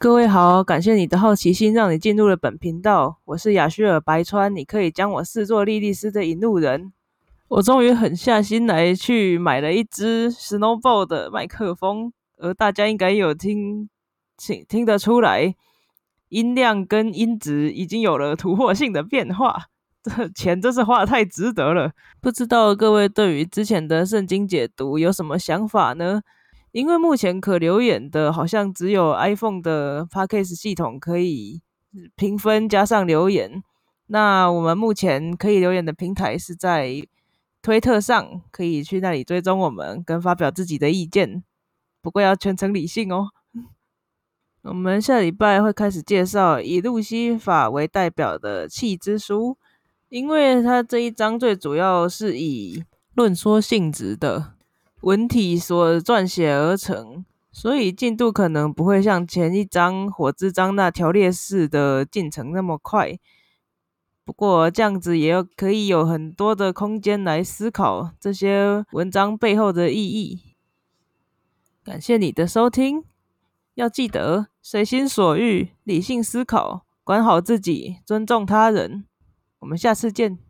各位好，感谢你的好奇心，让你进入了本频道。我是雅薛尔白川，你可以将我视作莉莉丝的引路人。我终于狠下心来去买了一支 Snowball 的麦克风，而大家应该有听听听得出来，音量跟音质已经有了突破性的变化。这钱真是花的太值得了。不知道各位对于之前的圣经解读有什么想法呢？因为目前可留言的好像只有 iPhone 的 Podcast 系统可以评分加上留言。那我们目前可以留言的平台是在推特上，可以去那里追踪我们跟发表自己的意见，不过要全程理性哦。我们下礼拜会开始介绍以路西法为代表的气之书，因为它这一章最主要是以论说性质的文体所撰写而成，所以进度可能不会像前一章火之章那条列式的进程那么快。不过这样子也可以有很多的空间来思考这些文章背后的意义。感谢你的收听，要记得随心所欲、理性思考，管好自己，尊重他人。我们下次见。